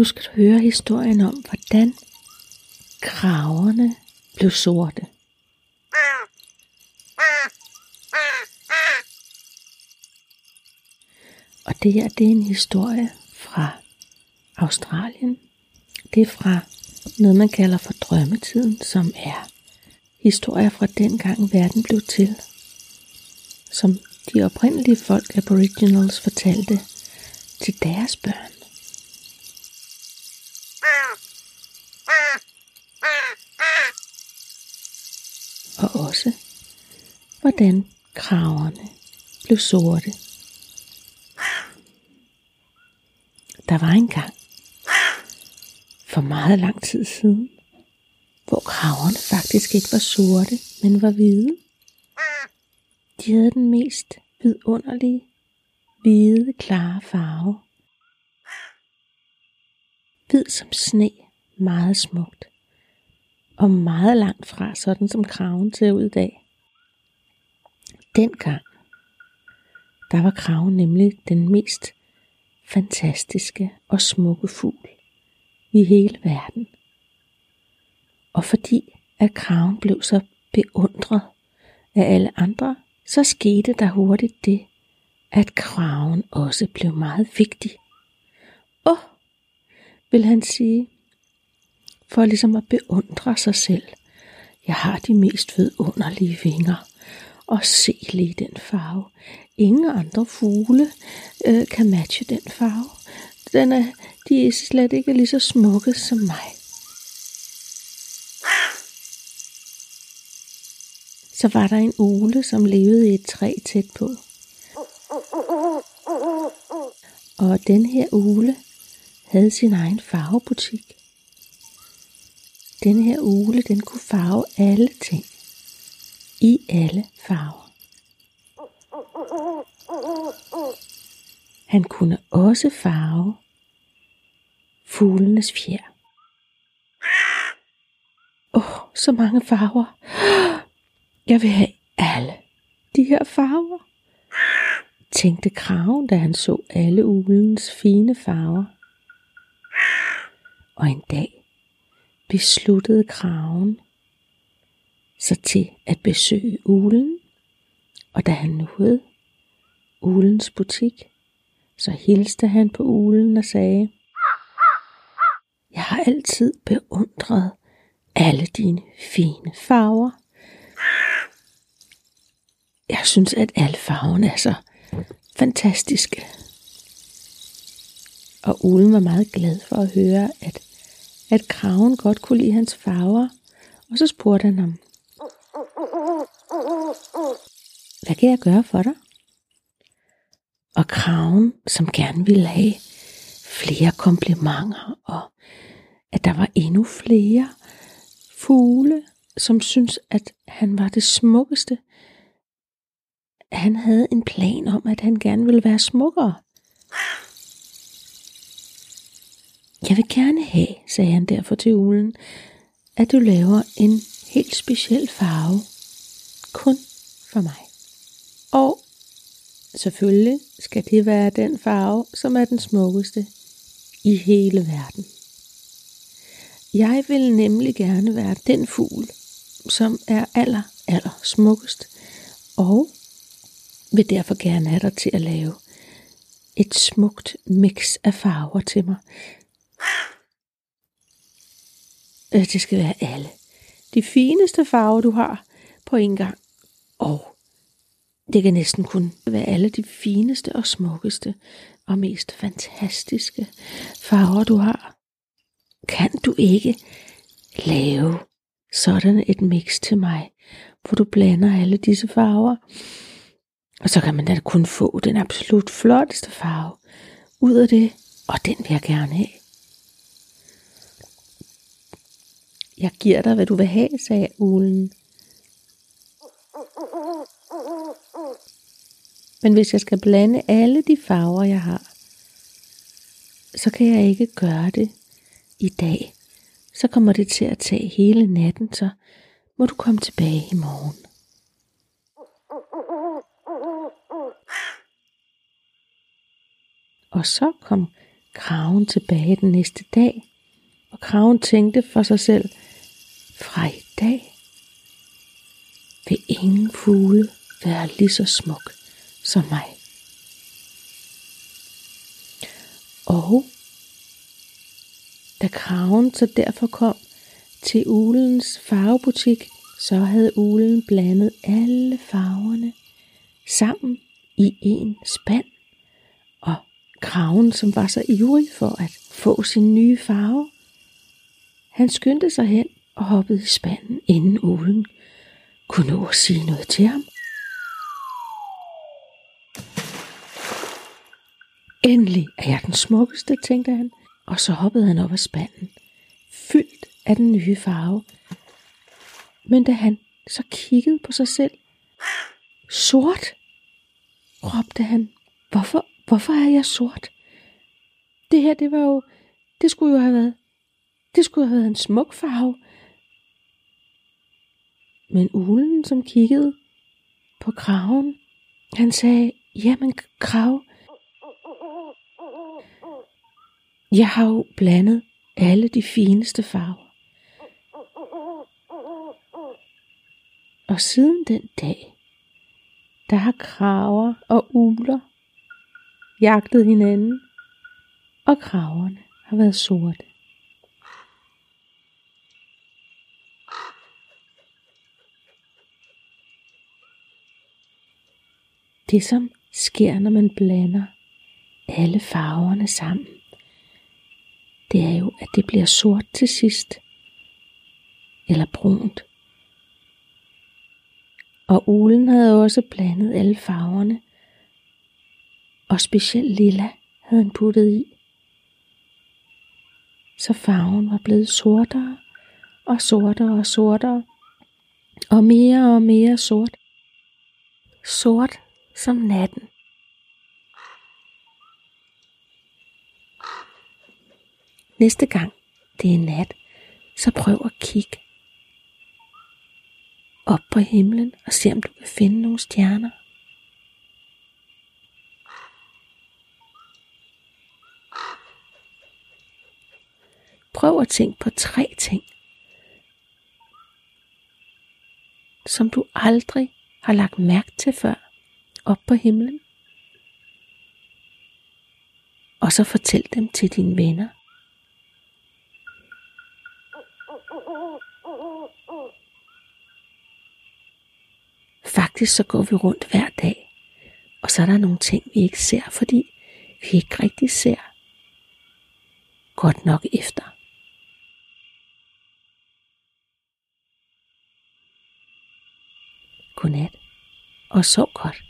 Nu skal du høre historien om, hvordan kraverne blev sorte. Og det her, det er en historie fra Australien. Det er fra noget, man kalder for drømmetiden, som er historier fra dengang verden blev til. Som de oprindelige folk, aboriginals, fortalte til deres børn. Og også, hvordan kraverne blev sorte. Der var engang, for meget lang tid siden, hvor kraverne faktisk ikke var sorte, men var hvide. De havde den mest vidunderlige, hvide, klare farve. Hvid som sne, meget smukt. Og meget langt fra, sådan som kraven ser ud i dag. Dengang, der var kraven nemlig den mest fantastiske og smukke fugl i hele verden. Og fordi at kraven blev så beundret af alle andre, så skete der hurtigt det, at kraven også blev meget vigtig. Åh, vil han sige, for ligesom at beundre sig selv. Jeg har de mest vidunderlige vinger, og se lige den farve. Ingen andre fugle øh, kan matche den farve. Den er, de er slet ikke lige så smukke som mig. Så var der en ule, som levede i et træ tæt på. Og den her ule havde sin egen farvebutik. Denne her ule, den kunne farve alle ting. I alle farver. Han kunne også farve fuglenes fjer. Åh, oh, så mange farver. Jeg vil have alle de her farver, tænkte kraven, da han så alle ulens fine farver. Og en dag besluttede kraven sig til at besøge ulen, og da han nåede ulens butik, så hilste han på ulen og sagde, Jeg har altid beundret alle dine fine farver. Jeg synes, at alle farverne er så fantastiske. Og ulen var meget glad for at høre, at, at kraven godt kunne lide hans farver. Og så spurgte han ham, Hvad kan jeg gøre for dig? Og kraven, som gerne ville have flere komplimenter, og at der var endnu flere fugle, som synes, at han var det smukkeste. Han havde en plan om, at han gerne ville være smukkere. Jeg vil gerne have, sagde han derfor til ulen, at du laver en helt speciel farve. Kun for mig. Og selvfølgelig skal det være den farve, som er den smukkeste i hele verden. Jeg vil nemlig gerne være den fugl, som er aller, aller smukkest, og vil derfor gerne have dig til at lave et smukt mix af farver til mig. Øh, det skal være alle. De fineste farver, du har på en gang. Og det kan næsten kun være alle de fineste og smukkeste og mest fantastiske farver, du har. Kan du ikke lave sådan et mix til mig, hvor du blander alle disse farver? Og så kan man da kun få den absolut flotteste farve ud af det, og den vil jeg gerne have. Jeg giver dig, hvad du vil have, sagde ulen. Men hvis jeg skal blande alle de farver, jeg har, så kan jeg ikke gøre det i dag. Så kommer det til at tage hele natten, så må du komme tilbage i morgen. Og så kom kraven tilbage den næste dag, og kraven tænkte for sig selv, fra i dag vil ingen fugle være lige så smuk som mig. Og da kraven så derfor kom til ulens farvebutik, så havde ulen blandet alle farverne sammen i en spand. Og kraven, som var så ivrig for at få sin nye farve, han skyndte sig hen og hoppede i spanden, inden ulen kunne nå at sige noget til ham. Endelig er jeg den smukkeste, tænkte han, og så hoppede han op af spanden, fyldt af den nye farve. Men da han så kiggede på sig selv, sort, råbte han, hvorfor, hvorfor er jeg sort? Det her, det var jo, det skulle jo have været, det skulle have været en smuk farve. Men ulen, som kiggede på kraven, han sagde, jamen krav, jeg har jo blandet alle de fineste farver. Og siden den dag, der har kraver og uler jagtet hinanden, og kraverne har været sorte. Det som sker, når man blander alle farverne sammen, det er jo, at det bliver sort til sidst. Eller brunt. Og ulen havde også blandet alle farverne. Og specielt lilla havde han puttet i. Så farven var blevet sortere og sortere og sortere. Og mere og mere sort. Sort som natten. Næste gang det er nat, så prøv at kigge op på himlen og se om du kan finde nogle stjerner. Prøv at tænke på tre ting, som du aldrig har lagt mærke til før op på himlen. Og så fortæl dem til dine venner. Faktisk så går vi rundt hver dag, og så er der nogle ting, vi ikke ser, fordi vi ikke rigtig ser godt nok efter. Godnat, og sov godt.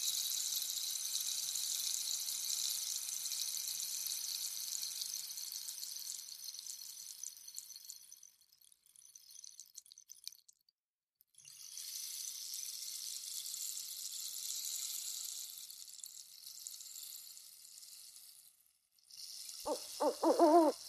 Ooh, ooh, ooh.